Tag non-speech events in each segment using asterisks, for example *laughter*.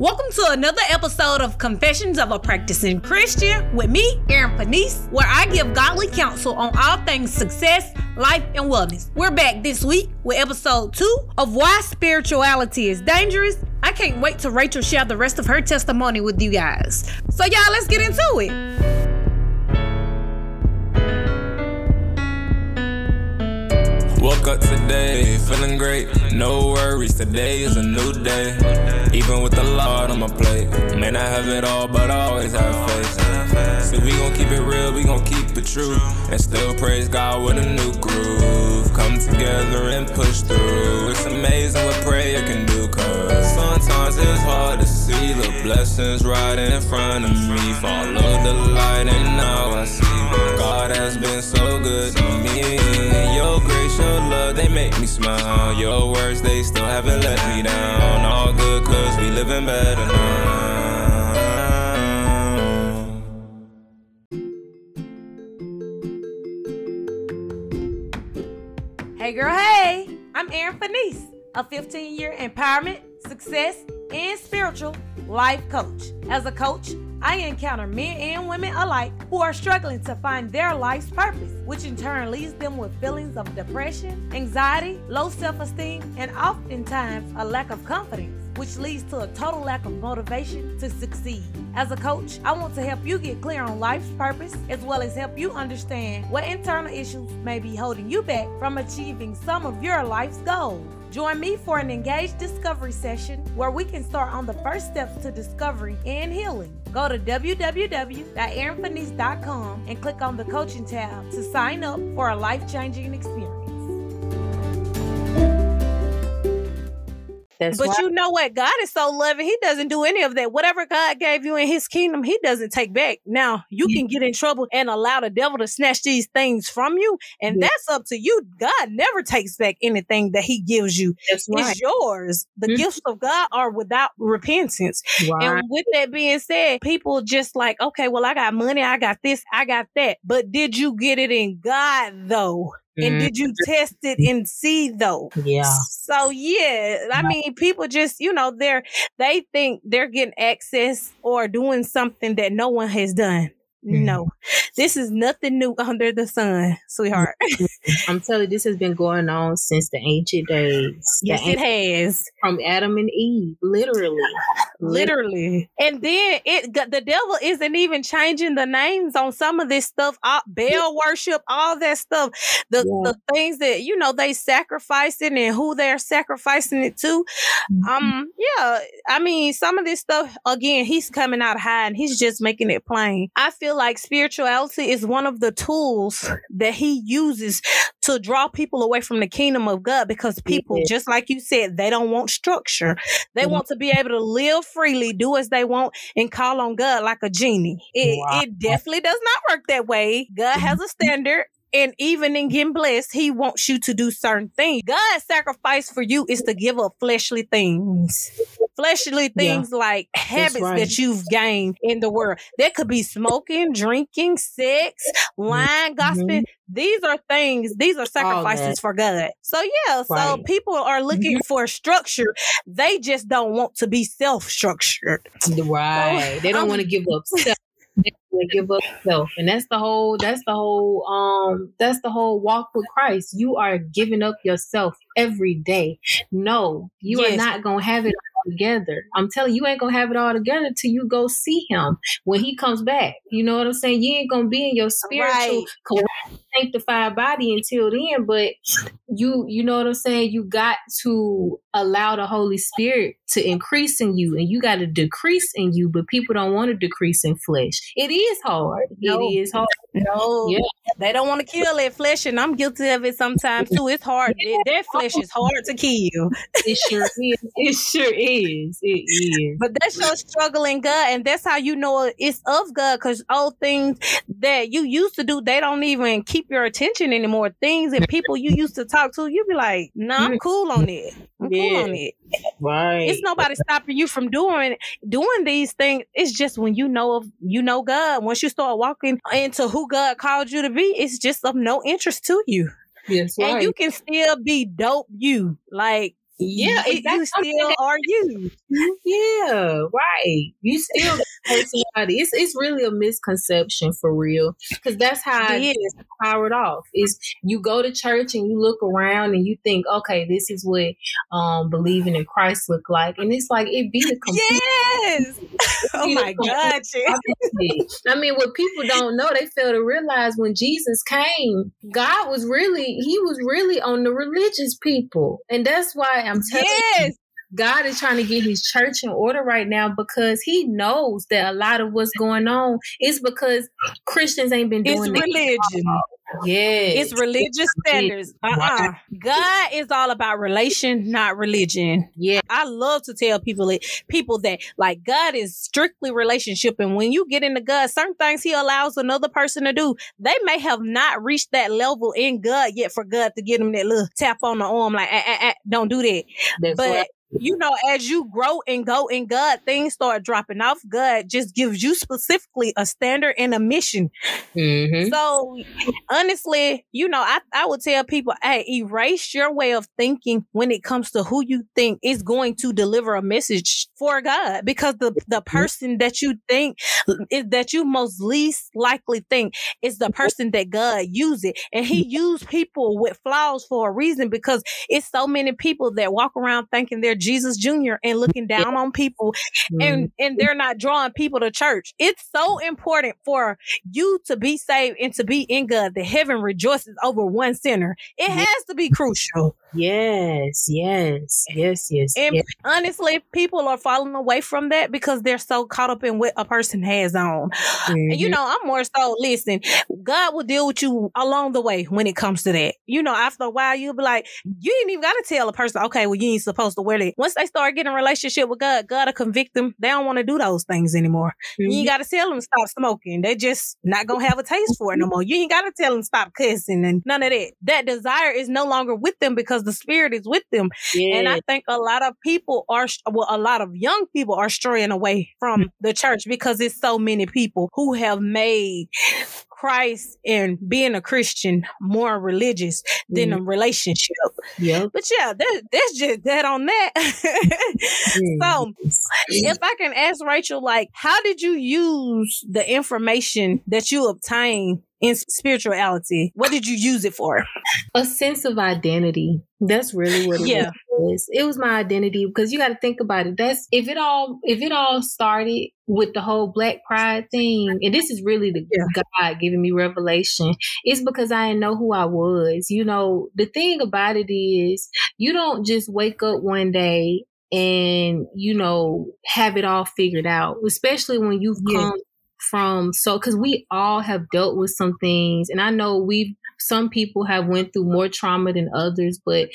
Welcome to another episode of Confessions of a Practicing Christian with me, Erin Feniece, where I give godly counsel on all things success, life, and wellness. We're back this week with episode two of Why Spirituality is Dangerous. I can't wait to Rachel share the rest of her testimony with you guys. So, y'all, let's get into it. Woke up today, feeling great. No worries, today is a new day. Even with the Lord on my plate. May not have it all, but I always have faith. So we gon' keep it real, we gon' keep it true. And still praise God with a new groove. Come together and push through. It's amazing what prayer can do, cause sometimes it's hard to see the blessings right in front of me. Follow the light, and now I see God has been so good to me. Your grace, your love, they make me smile. Your words, they still haven't let me down. All good, cause we living better now. Hey, girl, hey, I'm Erin Feniece, a 15 year empowerment, success, and spiritual life coach. As a coach, I encounter men and women alike who are struggling to find their life's purpose, which in turn leaves them with feelings of depression, anxiety, low self esteem, and oftentimes a lack of confidence which leads to a total lack of motivation to succeed. As a coach, I want to help you get clear on life's purpose as well as help you understand what internal issues may be holding you back from achieving some of your life's goals. Join me for an engaged discovery session where we can start on the first steps to discovery and healing. Go to www.erinfeniece.com and click on the coaching tab to sign up for a life changing experience. That's but you know what? God is so loving. He doesn't do any of that. Whatever God gave you in his kingdom, he doesn't take back. Now, you yeah. can get in trouble and allow the devil to snatch these things from you. And yeah. that's up to you. God never takes back anything that he gives you. That's right. It's yours. The mm-hmm. gifts of God are without repentance. And with that being said, people just like, okay, well, I got money. I got this. I got that. But did you get it in God though? And mm-hmm. did you test it and see though? Yeah. So yeah, I mean, people just, you know, they're they think they're getting access or doing something that no one has done. Mm-hmm. No, this is nothing new under the sun, sweetheart. *laughs* I'm telling you, this has been going on since the ancient days. Yes, it has. From Adam and Eve, literally. literally. And then it the devil isn't even changing the names on some of this stuff. All, Baal worship, all that stuff. The yeah. the things that you know they sacrificing and who they're sacrificing it to. Mm-hmm. Um, yeah. I mean, some of this stuff again, he's coming out high and he's just making it plain. I feel feel like spirituality is one of the tools that he uses to draw people away from the kingdom of God because people, yeah. just like you said, they don't want structure. They mm-hmm. want to be able to live freely, do as they want, and call on God like a genie. It, wow. it definitely does not work that way. God has a mm-hmm. standard. And even in getting blessed, he wants you to do certain things. God's sacrifice for you is to give up fleshly things fleshly things yeah, like habits right. that you've gained in the world. That could be smoking, drinking, sex, lying, gossiping. Mm-hmm. These are things, these are sacrifices for God. So yeah, right. so people are looking mm-hmm. for structure. They just don't want to be self-structured. Right. So, they don't um, want to give up *laughs* self give up self and that's the whole that's the whole um that's the whole walk with christ you are giving up yourself every day no you yes. are not gonna have it all together. I'm telling you, you ain't gonna have it all together till you go see him when he comes back. You know what I'm saying? You ain't gonna be in your spiritual right. Sanctified body until then, but you you know what I'm saying? You got to allow the Holy Spirit to increase in you and you got to decrease in you, but people don't want to decrease in flesh. It is hard. No. It is hard. No, yeah. they don't want to kill that flesh, and I'm guilty of it sometimes too. It's hard. That flesh is hard to kill. It sure is. It sure is. It is. But that's your struggling God, and that's how you know it's of God. Because all things that you used to do, they don't even keep your attention anymore. Things and people you used to talk to, you be like, "Nah, I'm cool on it. I'm yeah. cool on it." Right. It's nobody stopping you from doing doing these things. It's just when you know of you know God. Once you start walking into who God called you to be, it's just of no interest to you. Yes, right. And you can still be dope you. Like Yeah, exactly. you still are you. Yeah, right. You still personality. It's it's really a misconception for real because that's how it is powered off. Is you go to church and you look around and you think, okay, this is what um believing in Christ look like, and it's like it be the *laughs* complete. Yes. *laughs* oh my God. *laughs* I mean, what people don't know, they fail to realize when Jesus came, God was really He was really on the religious people, and that's why I'm telling yes. you. God is trying to get his church in order right now because he knows that a lot of what's going on is because Christians ain't been doing it's religion. Yeah, it's religious standards. Uh-uh. God is all about relation, not religion. Yeah, I love to tell people it, people that like God is strictly relationship, and when you get into God, certain things He allows another person to do, they may have not reached that level in God yet for God to get them that little tap on the arm, like, ah, ah, ah, don't do that. That's but right you know, as you grow and go in God, things start dropping off. God just gives you specifically a standard and a mission. Mm-hmm. So honestly, you know, I, I would tell people, hey, erase your way of thinking when it comes to who you think is going to deliver a message for God. Because the, the mm-hmm. person that you think is that you most least likely think is the person that God uses. It, and he mm-hmm. used people with flaws for a reason because it's so many people that walk around thinking they're Jesus Jr. and looking down on people mm-hmm. and, and they're not drawing people to church. It's so important for you to be saved and to be in God that heaven rejoices over one sinner. It has to be crucial. Yes, yes, yes, yes. And yes. honestly, people are falling away from that because they're so caught up in what a person has on. Mm-hmm. And you mm-hmm. know, I'm more so, listen, God will deal with you along the way when it comes to that. You know, after a while, you'll be like, you ain't even got to tell a person, okay, well, you ain't supposed to wear that. Once they start getting a relationship with God, God will convict them. They don't want to do those things anymore. Mm-hmm. You ain't mm-hmm. got to tell them stop smoking. They just not going to have a taste for it no more. You ain't got to tell them stop cussing and none of that. That desire is no longer with them because because the spirit is with them. Yeah. And I think a lot of people are, well, a lot of young people are straying away from mm. the church because it's so many people who have made Christ and being a Christian more religious than mm. a relationship. Yeah. But yeah, that, that's just that on that. mm. *laughs* So if I can ask Rachel, like, how did you use the information that you obtained in spirituality? What did you use it for? A sense of identity. That's really what it yeah. was. It was my identity because you got to think about it. That's if it all if it all started with the whole Black Pride thing, and this is really the yeah. God giving me revelation. It's because I didn't know who I was. You know, the thing about it is, you don't just wake up one day and you know have it all figured out especially when you've yeah. come from so because we all have dealt with some things and i know we've some people have went through more trauma than others but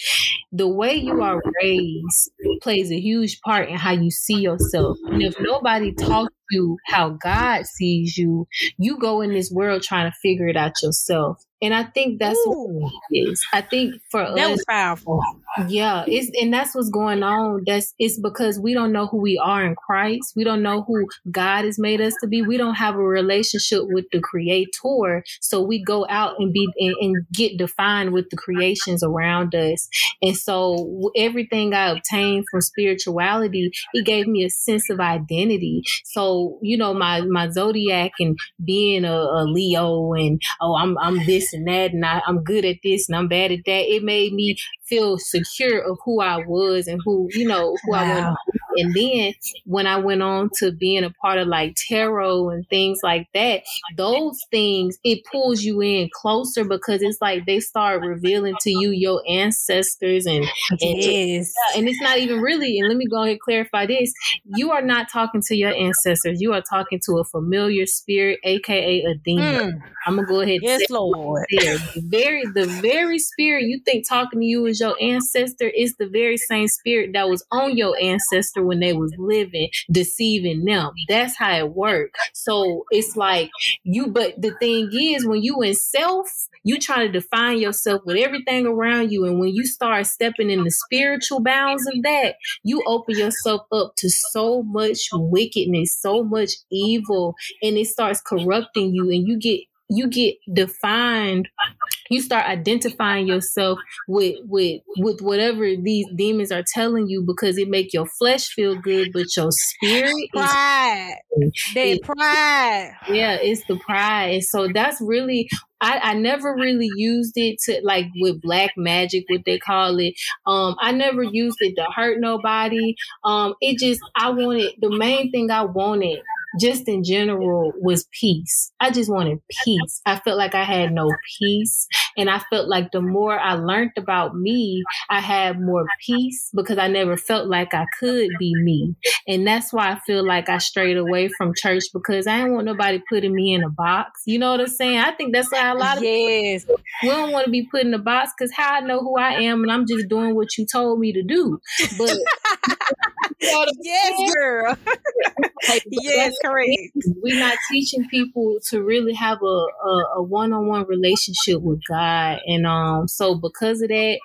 the way you are raised plays a huge part in how you see yourself and if nobody talks to you how god sees you you go in this world trying to figure it out yourself and I think that's Ooh. what it is. I think for that us, that was powerful. Yeah, it's and that's what's going on. That's it's because we don't know who we are in Christ. We don't know who God has made us to be. We don't have a relationship with the Creator, so we go out and be and, and get defined with the creations around us. And so everything I obtained from spirituality, it gave me a sense of identity. So you know my my zodiac and being a, a Leo and oh I'm I'm this and that, and I, I'm good at this and I'm bad at that. It made me feel secure of who I was and who, you know, who wow. I wanted and then when I went on to being a part of like tarot and things like that, those things, it pulls you in closer because it's like they start revealing to you your ancestors and, and, yes. and it's not even really, and let me go ahead and clarify this. You are not talking to your ancestors. You are talking to a familiar spirit, aka a demon. Mm. I'm gonna go ahead. Yes, Lord. The very, the very spirit you think talking to you is your ancestor is the very same spirit that was on your ancestor when they was living, deceiving them. That's how it worked. So it's like you, but the thing is, when you in self, you try to define yourself with everything around you. And when you start stepping in the spiritual bounds of that, you open yourself up to so much wickedness, so much evil, and it starts corrupting you and you get you get defined you start identifying yourself with with with whatever these demons are telling you because it make your flesh feel good but your spirit pride is, pride yeah it's the pride and so that's really I, I never really used it to like with black magic, what they call it. Um, I never used it to hurt nobody. Um, it just I wanted the main thing I wanted just in general was peace. I just wanted peace. I felt like I had no peace. And I felt like the more I learned about me, I had more peace because I never felt like I could be me. And that's why I feel like I strayed away from church because I didn't want nobody putting me in a box. You know what I'm saying? I think that's why a lot of yes. people we don't want to be put in a box because how I know who I am and I'm just doing what you told me to do. But *laughs* yes, girl. *laughs* like, yes, correct. We're not teaching people to really have a, a, a one-on-one relationship with God, and um, so because of that,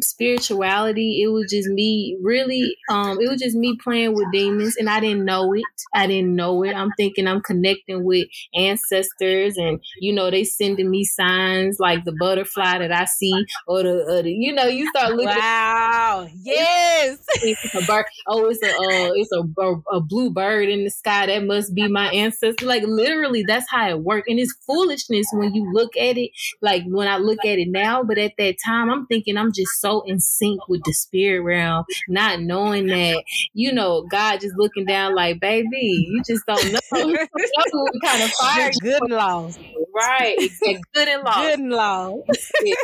spirituality, it was just me really, um, it was just me playing with demons, and I didn't know it. I didn't know it. I'm thinking I'm connecting with ancestors, and you know they sending me signs like the butterfly that I see, or the, or the you know you start looking. Wow. Yes. *laughs* a bird. Oh, it's a uh, it's a, a, a blue bird in the sky. That must be my ancestor. Like literally, that's how it worked. And it's foolishness when you look at it. Like when I look at it now, but at that time, I'm thinking I'm just so in sync with the spirit realm, not knowing that you know God just looking down like, baby, you just don't know. you don't know what kind of fire. Good and law. Right. Good and law. Good and law. there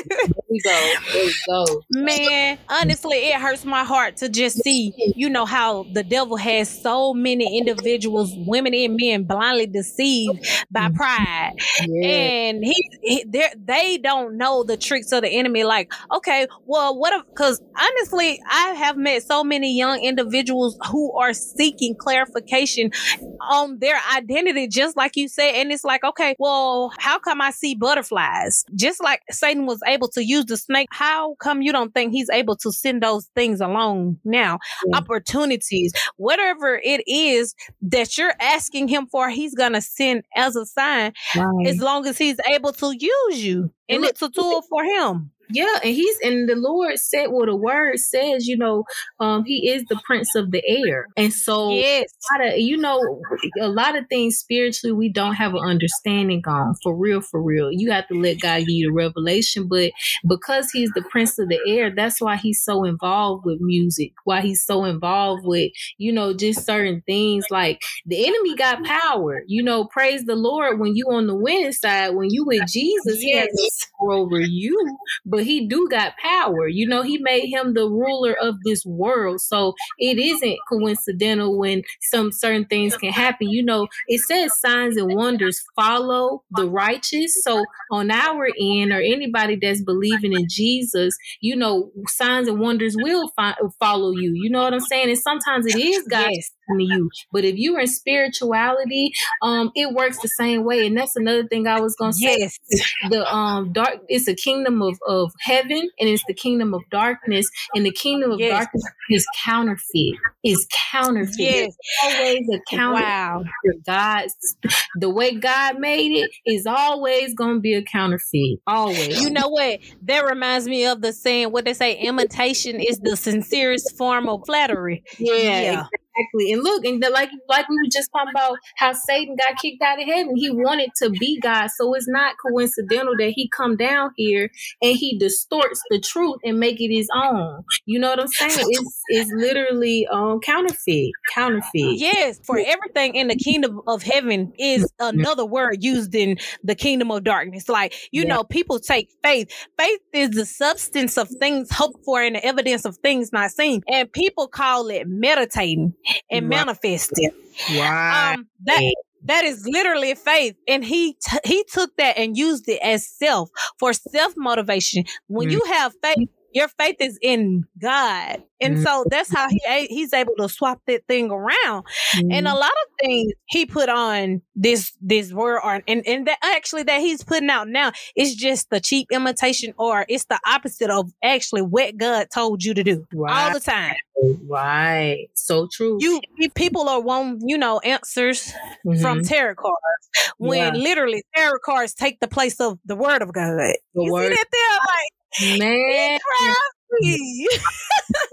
we go. There we go. Man, honestly, it hurts my heart to just see, you know, how the devil has so many individuals, women and men, blindly deceived by mm-hmm. pride, yeah. and he, he they don't know the tricks of the enemy. Like, okay, well, what? If? Because honestly, I have met so many young individuals who are seeking clarification on their identity, just like you said, and it's like, okay, well, how come I see butterflies? Just like Satan was able to use the snake, how come you don't think he's able to send those things along now? Yeah. Opportunities, whatever it is that you're asking him for, he's gonna send as a sign right. as long as he's able to use you. And it's a tool for him. Yeah, and he's and the Lord said what well, the word says, you know, um, he is the prince of the air. And so yes. Of, you know, a lot of things spiritually we don't have an understanding on for real, for real. You have to let God give you the revelation. But because he's the prince of the air, that's why he's so involved with music, why he's so involved with, you know, just certain things like the enemy got power. You know, praise the Lord when you on the winning side, when you with Jesus, yes. he has power over you. But but he do got power. You know, he made him the ruler of this world. So it isn't coincidental when some certain things can happen. You know, it says signs and wonders follow the righteous. So on our end, or anybody that's believing in Jesus, you know, signs and wonders will fi- follow you. You know what I'm saying? And sometimes it is God yes to you. But if you're in spirituality, um, it works the same way. And that's another thing I was gonna say. Yes. The um dark it's a kingdom of, of heaven and it's the kingdom of darkness. And the kingdom of yes. darkness is counterfeit. Is counterfeit. Yes. always a counterfeit. Wow. God's the way God made it is always gonna be a counterfeit. Always. You know what? That reminds me of the saying what they say, imitation is the sincerest form of flattery. Yeah. yeah. Exactly. And look, and the, like like we were just talking about how Satan got kicked out of heaven. He wanted to be God. So it's not coincidental that he come down here and he distorts the truth and make it his own. You know what I'm saying? It's it's literally um counterfeit. Counterfeit. Yes, for everything in the kingdom of heaven is another word used in the kingdom of darkness. Like, you yeah. know, people take faith. Faith is the substance of things hoped for and the evidence of things not seen. And people call it meditating and right. manifesting. Wow. Um, that that is literally faith, and he t- he took that and used it as self for self motivation. When mm. you have faith, Your faith is in God. And mm-hmm. so that's how he he's able to swap that thing around. Mm-hmm. And a lot of things he put on this this word on and, and that actually that he's putting out now is just the cheap imitation or it's the opposite of actually what God told you to do right. all the time. Right. So true. You people are wanting, you know, answers mm-hmm. from tarot cards when yeah. literally tarot cards take the place of the word of God. The you word. see that there? Like man crafty. he *laughs*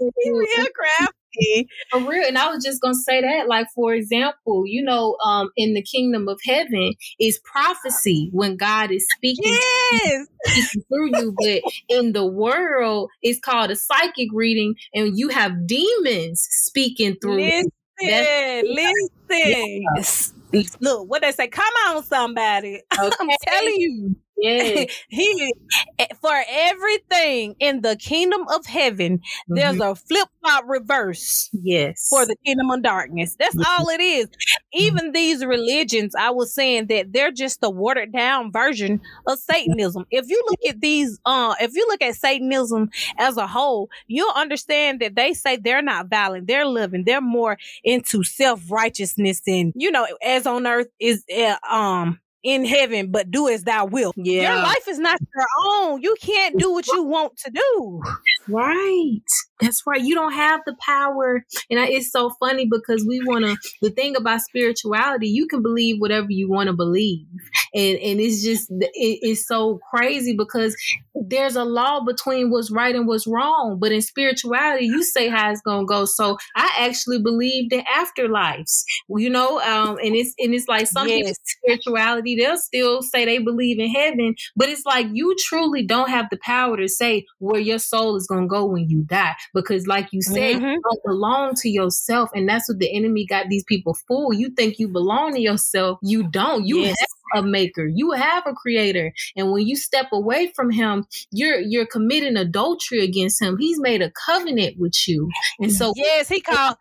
*laughs* real crafty. For real. And I was just gonna say that, like, for example, you know, um, in the kingdom of heaven is prophecy when God is speaking, yes. *laughs* speaking through you. But in the world, it's called a psychic reading, and you have demons speaking through. Listen, listen. Yeah. Look, what they say, come on, somebody. Okay. I'm telling you. Yeah. *laughs* he eh, for everything in the kingdom of heaven, mm-hmm. there's a flip flop reverse. Yes. For the kingdom of darkness. That's all it is. Mm-hmm. Even these religions, I was saying that they're just a watered down version of Satanism. If you look at these, uh, if you look at Satanism as a whole, you'll understand that they say they're not violent, they're living, they're more into self righteousness and you know, as on earth is uh, um in heaven, but do as thou wilt. Yeah. Your life is not your own. You can't do what you want to do. Right. That's right. You don't have the power. And it's so funny because we want to, the thing about spirituality, you can believe whatever you want to believe. And, and it's just, it, it's so crazy because there's a law between what's right and what's wrong. But in spirituality, you say how it's going to go. So I actually believe in afterlives, you know, um, and it's, and it's like some yes. spirituality, they'll still say they believe in heaven, but it's like you truly don't have the power to say where your soul is going to go when you die because like you said mm-hmm. you don't belong to yourself and that's what the enemy got these people fooled you think you belong to yourself you don't you yes. have a maker you have a creator and when you step away from him you're you're committing adultery against him he's made a covenant with you and so yes he called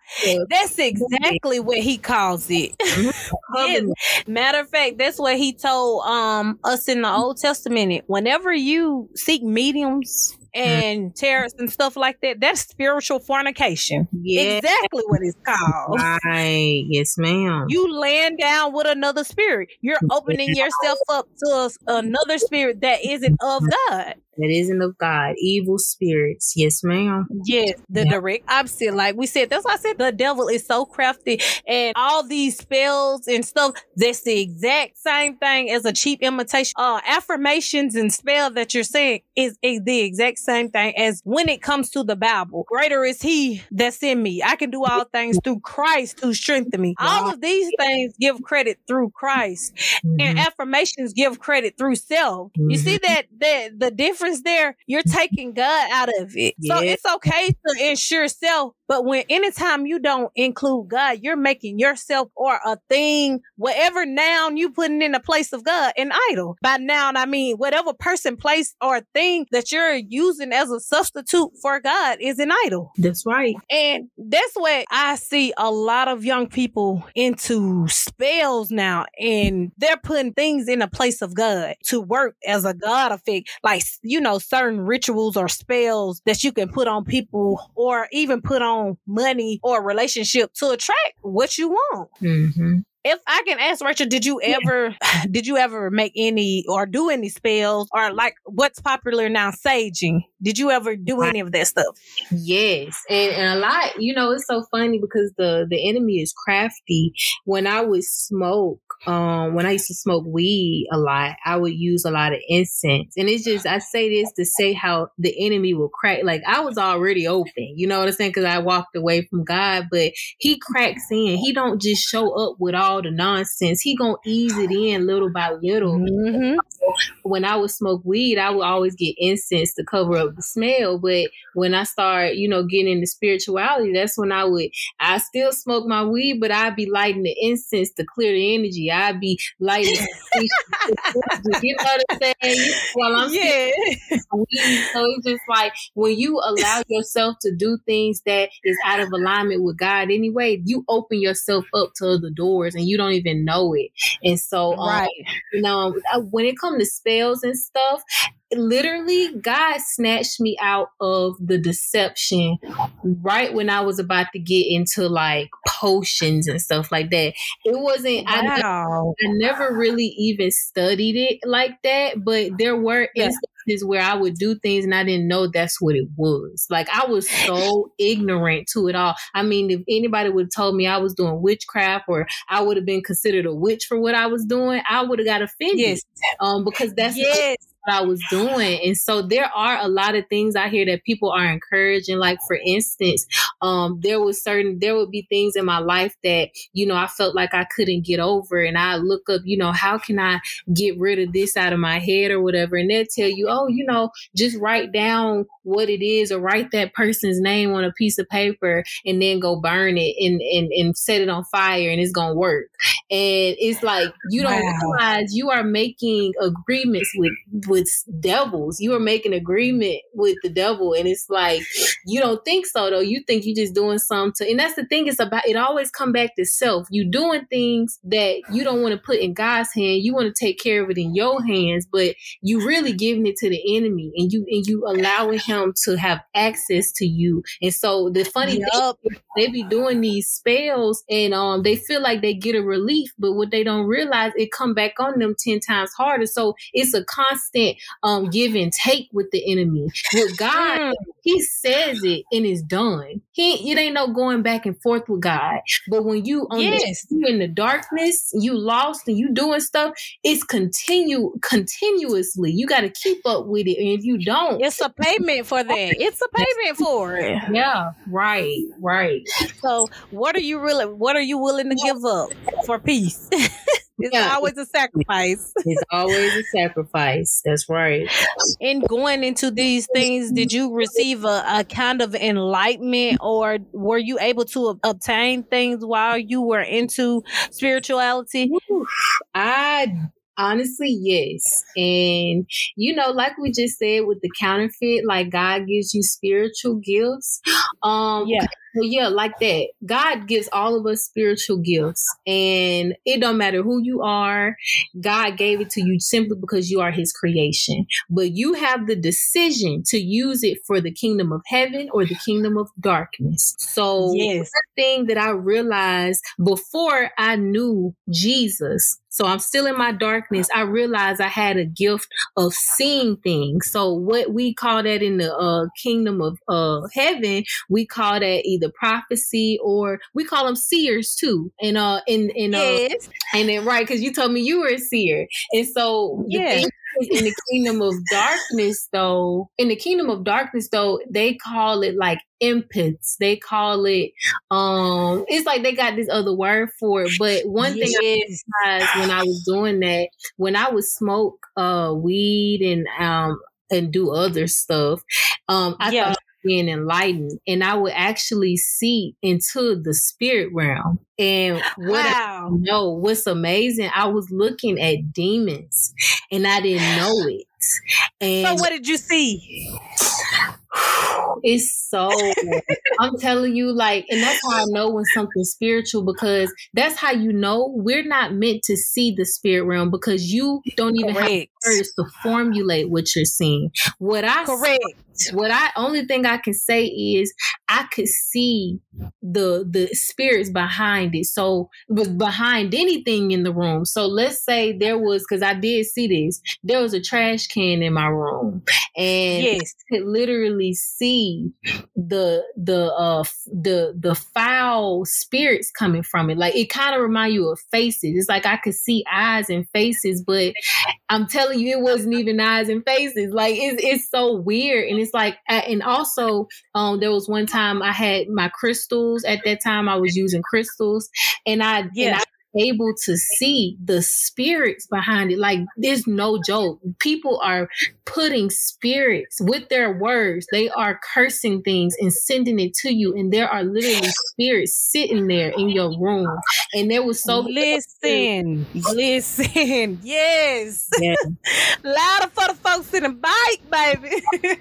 that's exactly what he calls it mm-hmm. *laughs* yes. matter of fact that's what he told um us in the old testament whenever you seek mediums. And mm. terrorists and stuff like that. That's spiritual fornication. Yeah. Exactly what it's called. Right. Yes, ma'am. You laying down with another spirit. You're *laughs* opening yourself up to another spirit that isn't of God that isn't of God, evil spirits. Yes, ma'am. Yes, the yeah. direct opposite. Like we said, that's why I said the devil is so crafty and all these spells and stuff. That's the exact same thing as a cheap imitation. Uh, affirmations and spell that you're saying is, is the exact same thing as when it comes to the Bible. Greater is he that's in me. I can do all things through Christ who strengthen me. All of these things give credit through Christ mm-hmm. and affirmations give credit through self. Mm-hmm. You see that, that the difference difference there, you're taking God out of it. Yeah. So it's okay to ensure self, but when anytime you don't include God, you're making yourself or a thing, whatever noun you putting in the place of God, an idol. By noun, I mean whatever person, place, or thing that you're using as a substitute for God is an idol. That's right. And that's what I see a lot of young people into spells now, and they're putting things in a place of God to work as a God effect, like you know, certain rituals or spells that you can put on people or even put on money or relationship to attract what you want. Mm-hmm if I can ask Rachel, did you ever yeah. did you ever make any or do any spells or like what's popular now, saging? Did you ever do any of that stuff? Yes. And, and a lot, you know, it's so funny because the the enemy is crafty. When I would smoke, um, when I used to smoke weed a lot, I would use a lot of incense. And it's just I say this to say how the enemy will crack like I was already open, you know what I'm saying? Because I walked away from God, but he cracks in. He don't just show up with all all the nonsense. He gonna ease it in little by little. Mm-hmm. When I would smoke weed, I would always get incense to cover up the smell. But when I start, you know, getting into spirituality, that's when I would. I still smoke my weed, but I'd be lighting the incense to clear the energy. I'd be lighting. you know what I'm saying? While I'm yeah. Weed. So it's just like when you allow yourself to do things that is out of alignment with God anyway, you open yourself up to other doors and you don't even know it. And so, um, right. you know, when it comes to spells and stuff, literally God snatched me out of the deception right when I was about to get into like potions and stuff like that. It wasn't wow. I, never, I never really even studied it like that, but there were yeah. instances where I would do things and I didn't know that's what it was. Like I was so ignorant to it all. I mean, if anybody would have told me I was doing witchcraft or I would have been considered a witch for what I was doing, I would have got offended. Yes. Um, because that's yes what I was doing. And so there are a lot of things out here that people are encouraging. Like for instance, um, there was certain there would be things in my life that, you know, I felt like I couldn't get over. And I look up, you know, how can I get rid of this out of my head or whatever? And they'll tell you, oh, you know, just write down what it is or write that person's name on a piece of paper and then go burn it and, and, and set it on fire and it's gonna work. And it's like you don't wow. realize you are making agreements with with devils. You are making agreement with the devil. And it's like you don't think so though. You think you're just doing something to, and that's the thing, it's about it always come back to self. You doing things that you don't want to put in God's hand. You want to take care of it in your hands, but you really giving it to the enemy and you and you allowing him him to have access to you. And so the funny yep. thing, they be doing these spells and um they feel like they get a relief, but what they don't realize, it come back on them 10 times harder. So it's a constant um give and take with the enemy. With God, mm. he says it and it's done. He it ain't no going back and forth with God. But when you on yes. the, you in the darkness, you lost and you doing stuff, it's continue continuously. You got to keep up with it. And if you don't, it's a payment for that. It's a payment for it. Yeah, right, right. So what are you really what are you willing to give up for peace? *laughs* It's yeah. always a sacrifice. *laughs* It's always a sacrifice. That's right. In going into these things, did you receive a, a kind of enlightenment or were you able to obtain things while you were into spirituality? I Honestly, yes. And, you know, like we just said with the counterfeit, like God gives you spiritual gifts. Um, yeah. Yeah, like that. God gives all of us spiritual gifts. And it don't matter who you are. God gave it to you simply because you are his creation. But you have the decision to use it for the kingdom of heaven or the kingdom of darkness. So yes. one thing that I realized before I knew Jesus so I'm still in my darkness. I realized I had a gift of seeing things. So what we call that in the uh, kingdom of uh, heaven, we call that either prophecy or we call them seers too. And uh, in in uh, yes. and then right because you told me you were a seer, and so yeah in the kingdom of darkness though in the kingdom of darkness though they call it like empaths they call it um it's like they got this other word for it but one yes. thing i realized when i was doing that when i would smoke uh weed and um and do other stuff um i yeah. thought being enlightened and I would actually see into the spirit realm. And what wow. I know what's amazing, I was looking at demons and I didn't know it. And so what did you see? *sighs* It's so *laughs* I'm telling you, like, and that's how I know when something's spiritual because that's how you know we're not meant to see the spirit realm because you don't even Correct. have words to formulate what you're seeing. What I Correct. What I only thing I can say is I could see the the spirits behind it. So was behind anything in the room. So let's say there was because I did see this. There was a trash can in my room, and yes, I could literally see the the uh the the foul spirits coming from it. Like it kind of remind you of faces. It's like I could see eyes and faces, but I'm telling you, it wasn't even eyes and faces. Like it's it's so weird, and it's like, and also, um, there was one time I had my crystals. At that time, I was using crystals, and I yeah. And I able to see the spirits behind it. Like there's no joke. People are putting spirits with their words. They are cursing things and sending it to you. And there are literally *sighs* spirits sitting there in your room. And there was so listen, listen, yes, yes. *laughs* louder for the folks in the bike, baby. *laughs*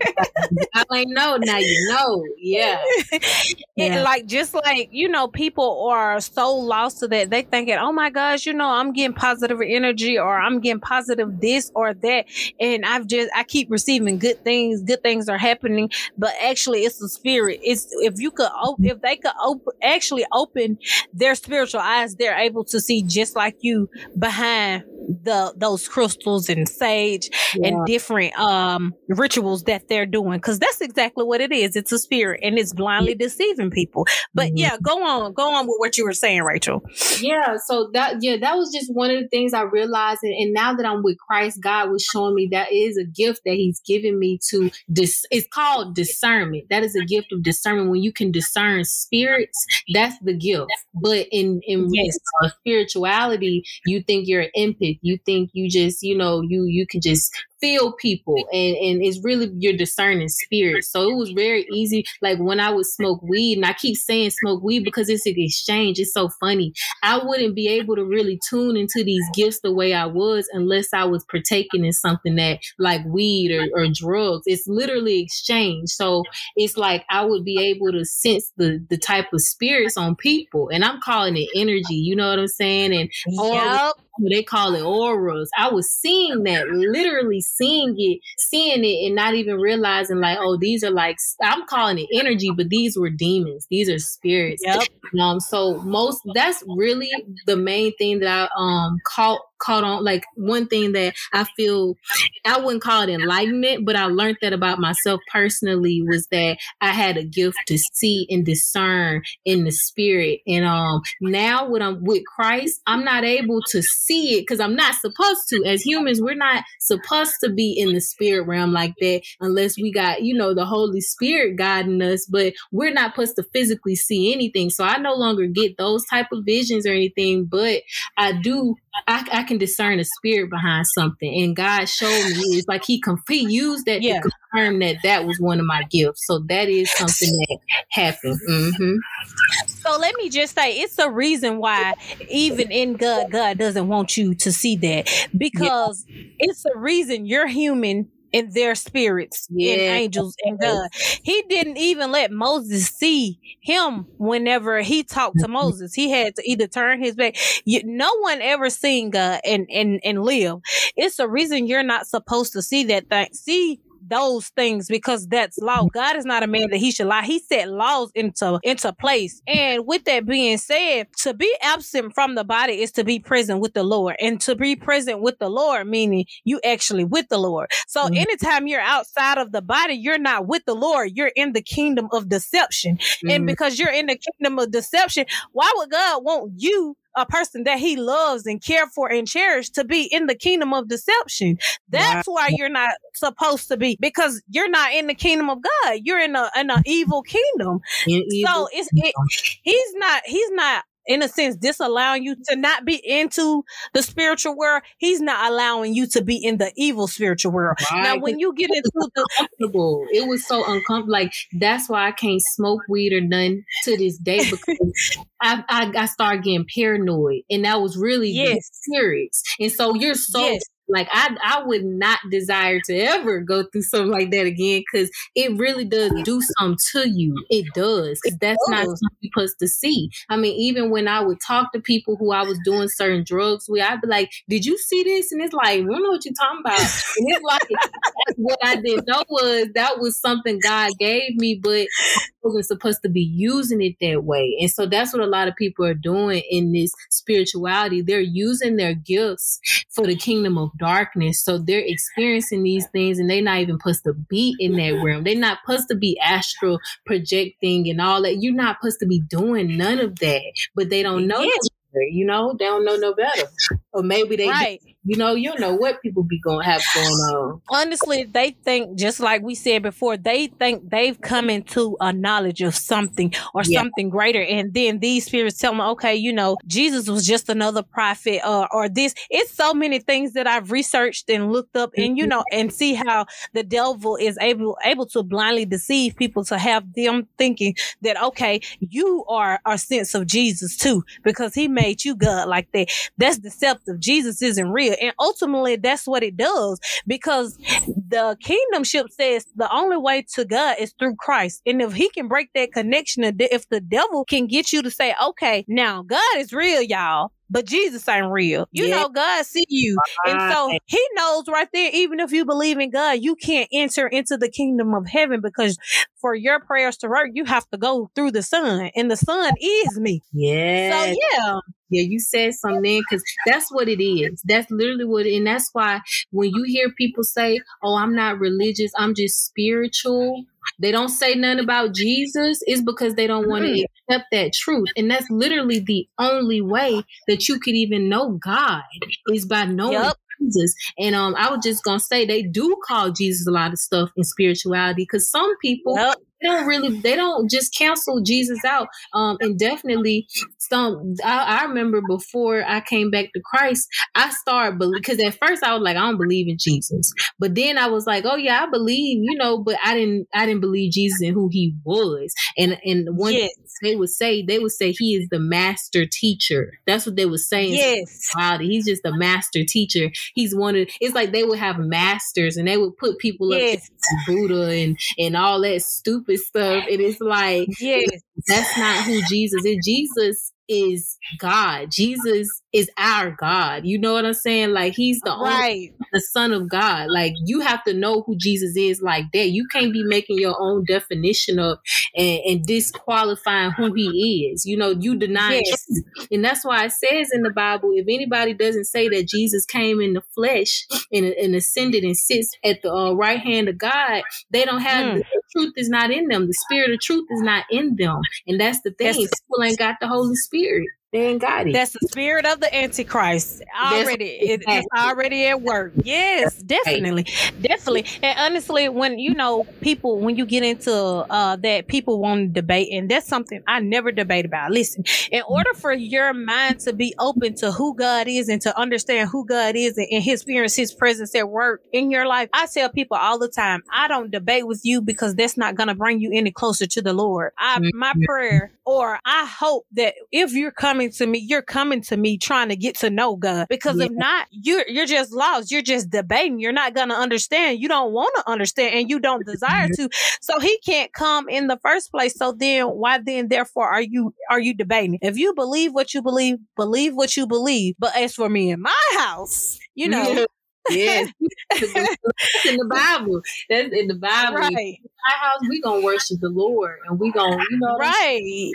I ain't know now you know, yeah. *laughs* yeah. like just like you know, people are so lost to that they thinking, oh my gosh, you know, I'm getting positive energy or I'm getting positive this or that, and I've just I keep receiving good things. Good things are happening, but actually, it's the spirit. It's if you could, if they could open, actually open their spiritual eyes, they're able to see just like you behind the those crystals and sage yeah. and different um rituals that they're doing because that's exactly what it is it's a spirit and it's blindly deceiving people but mm-hmm. yeah go on go on with what you were saying rachel yeah so that yeah that was just one of the things i realized and, and now that i'm with christ god was showing me that is a gift that he's given me to dis- it's called discernment. That is a gift of discernment. When you can discern spirits that's the gift. But in in yes. spirituality you think you're an empath you think you just you know you you can just feel people and and it's really your discerning spirit. So it was very easy. Like when i would smoke weed and i keep saying smoke weed because it's an exchange. It's so funny. I wouldn't be able to really tune into these gifts the way i was unless i was partaking in something that like weed or, or drugs. It's literally exchange. So it's like i would be able to sense the the type of spirits on people. And i'm calling it energy. You know what i'm saying? And yep they call it auras. I was seeing that, literally seeing it, seeing it, and not even realizing like, oh, these are like I'm calling it energy, but these were demons. These are spirits. Yep. Um. So most that's really the main thing that I um caught caught on like one thing that I feel I wouldn't call it enlightenment, but I learned that about myself personally was that I had a gift to see and discern in the spirit. And um now when I'm with Christ, I'm not able to see it because I'm not supposed to. As humans, we're not supposed to be in the spirit realm like that unless we got, you know, the Holy Spirit guiding us, but we're not supposed to physically see anything. So I no longer get those type of visions or anything, but I do I, I can discern a spirit behind something, and God showed me it's like He he used that yeah. to confirm that that was one of my gifts. So that is something that happened. Mm-hmm. So let me just say, it's a reason why even in God, God doesn't want you to see that because yeah. it's a reason you're human in their spirits yeah. and angels and God. He didn't even let Moses see him whenever he talked to mm-hmm. Moses. He had to either turn his back. You, no one ever seen God and, and, and live. It's a reason you're not supposed to see that thing. See those things because that's law. God is not a man that he should lie. He set laws into into place. And with that being said, to be absent from the body is to be present with the Lord. And to be present with the Lord, meaning you actually with the Lord. So mm-hmm. anytime you're outside of the body, you're not with the Lord. You're in the kingdom of deception. Mm-hmm. And because you're in the kingdom of deception, why would God want you a person that he loves and care for and cherish to be in the kingdom of deception. That's wow. why you're not supposed to be because you're not in the kingdom of God. You're in a in an evil kingdom. so it's it, he's not he's not in a sense disallowing you to not be into the spiritual world he's not allowing you to be in the evil spiritual world right. now when you get into the uncomfortable it was so uncomfortable like that's why i can't smoke weed or none to this day *laughs* because I, I, I started getting paranoid and that was really yes. serious and so you're so yes. Like I, I would not desire to ever go through something like that again because it really does do something to you. It does because that's not something you're supposed to see. I mean, even when I would talk to people who I was doing certain drugs with, I'd be like, "Did you see this?" And it's like, "I don't know what you're talking about." And it's like, what I didn't know was that was something God gave me, but I wasn't supposed to be using it that way. And so that's what a lot of people are doing in this spirituality. They're using their gifts for the kingdom of darkness. So they're experiencing these things and they're not even supposed to be in that realm. They're not supposed to be astral projecting and all that. You're not supposed to be doing none of that. But they don't know. Yes. You know, they don't know no better. Or maybe they right. you know you don't know what people be going to have going on honestly they think just like we said before they think they've come into a knowledge of something or yeah. something greater and then these spirits tell them okay you know jesus was just another prophet uh, or this it's so many things that i've researched and looked up and you mm-hmm. know and see how the devil is able able to blindly deceive people to have them thinking that okay you are a sense of jesus too because he made you god like that that's deceptive. Jesus isn't real. And ultimately, that's what it does because the kingdomship says the only way to God is through Christ. And if he can break that connection, if the devil can get you to say, okay, now God is real, y'all but Jesus ain't real. You yeah. know, God see you. And so uh-huh. he knows right there, even if you believe in God, you can't enter into the kingdom of heaven because for your prayers to work, you have to go through the Son, and the Son is me. Yeah. So yeah. Yeah, you said something because that's what it is. That's literally what, it, and that's why when you hear people say, "Oh, I'm not religious, I'm just spiritual," they don't say nothing about Jesus. Is because they don't want to mm. accept that truth, and that's literally the only way that you could even know God is by knowing yep. Jesus. And um, I was just gonna say they do call Jesus a lot of stuff in spirituality because some people yep they don't really they don't just cancel Jesus out. Um, and definitely some I, I remember before I came back to Christ, I started because at first I was like, I don't believe in Jesus. But then I was like, oh yeah, I believe, you know, but I didn't I didn't believe Jesus and who he was. And and one yes. they would say they would say he is the master teacher. That's what they were saying. Yes. Wow, he's just a master teacher. He's one of it's like they would have masters and they would put people yes. up Buddha and and all that stupid stuff. It is like yes. that's not who Jesus is. Jesus is God. Jesus is our God. You know what I'm saying? Like he's the right. only the son of God. Like you have to know who Jesus is like that. You can't be making your own definition of and, and disqualifying who he is. You know, you deny yes. And that's why it says in the Bible, if anybody doesn't say that Jesus came in the flesh and, and ascended and sits at the uh, right hand of God, they don't have mm. the truth is not in them. The spirit of truth is not in them. And that's the thing. That's People ain't got the Holy Spirit. They ain't got it. That's the spirit of the Antichrist. Already, it, it's already at work. Yes, definitely, definitely. And honestly, when you know people, when you get into uh, that, people want to debate, and that's something I never debate about. Listen, in order for your mind to be open to who God is and to understand who God is and, and His experience, His presence at work in your life, I tell people all the time, I don't debate with you because that's not going to bring you any closer to the Lord. I, my mm-hmm. prayer, or I hope that if you're coming coming to me, you're coming to me trying to get to know God. Because yeah. if not, you're you're just lost. You're just debating. You're not gonna understand. You don't want to understand and you don't desire to. So he can't come in the first place. So then why then therefore are you are you debating? If you believe what you believe, believe what you believe. But as for me in my house, you know. yes, *laughs* in the Bible. That's in the Bible. Right. In our house, we gonna worship the Lord, and we gonna, you know, right.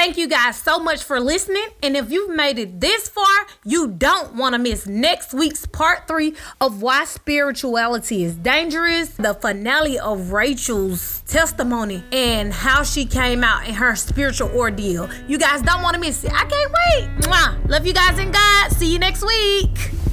Thank you guys so much for listening. And if you've made it this far, you don't want to miss next week's part three of why spirituality is dangerous, the finale of Rachel's testimony, and how she came out in her spiritual ordeal. You guys don't want to miss it. I can't wait. Mwah. Love you guys and God. See you next week.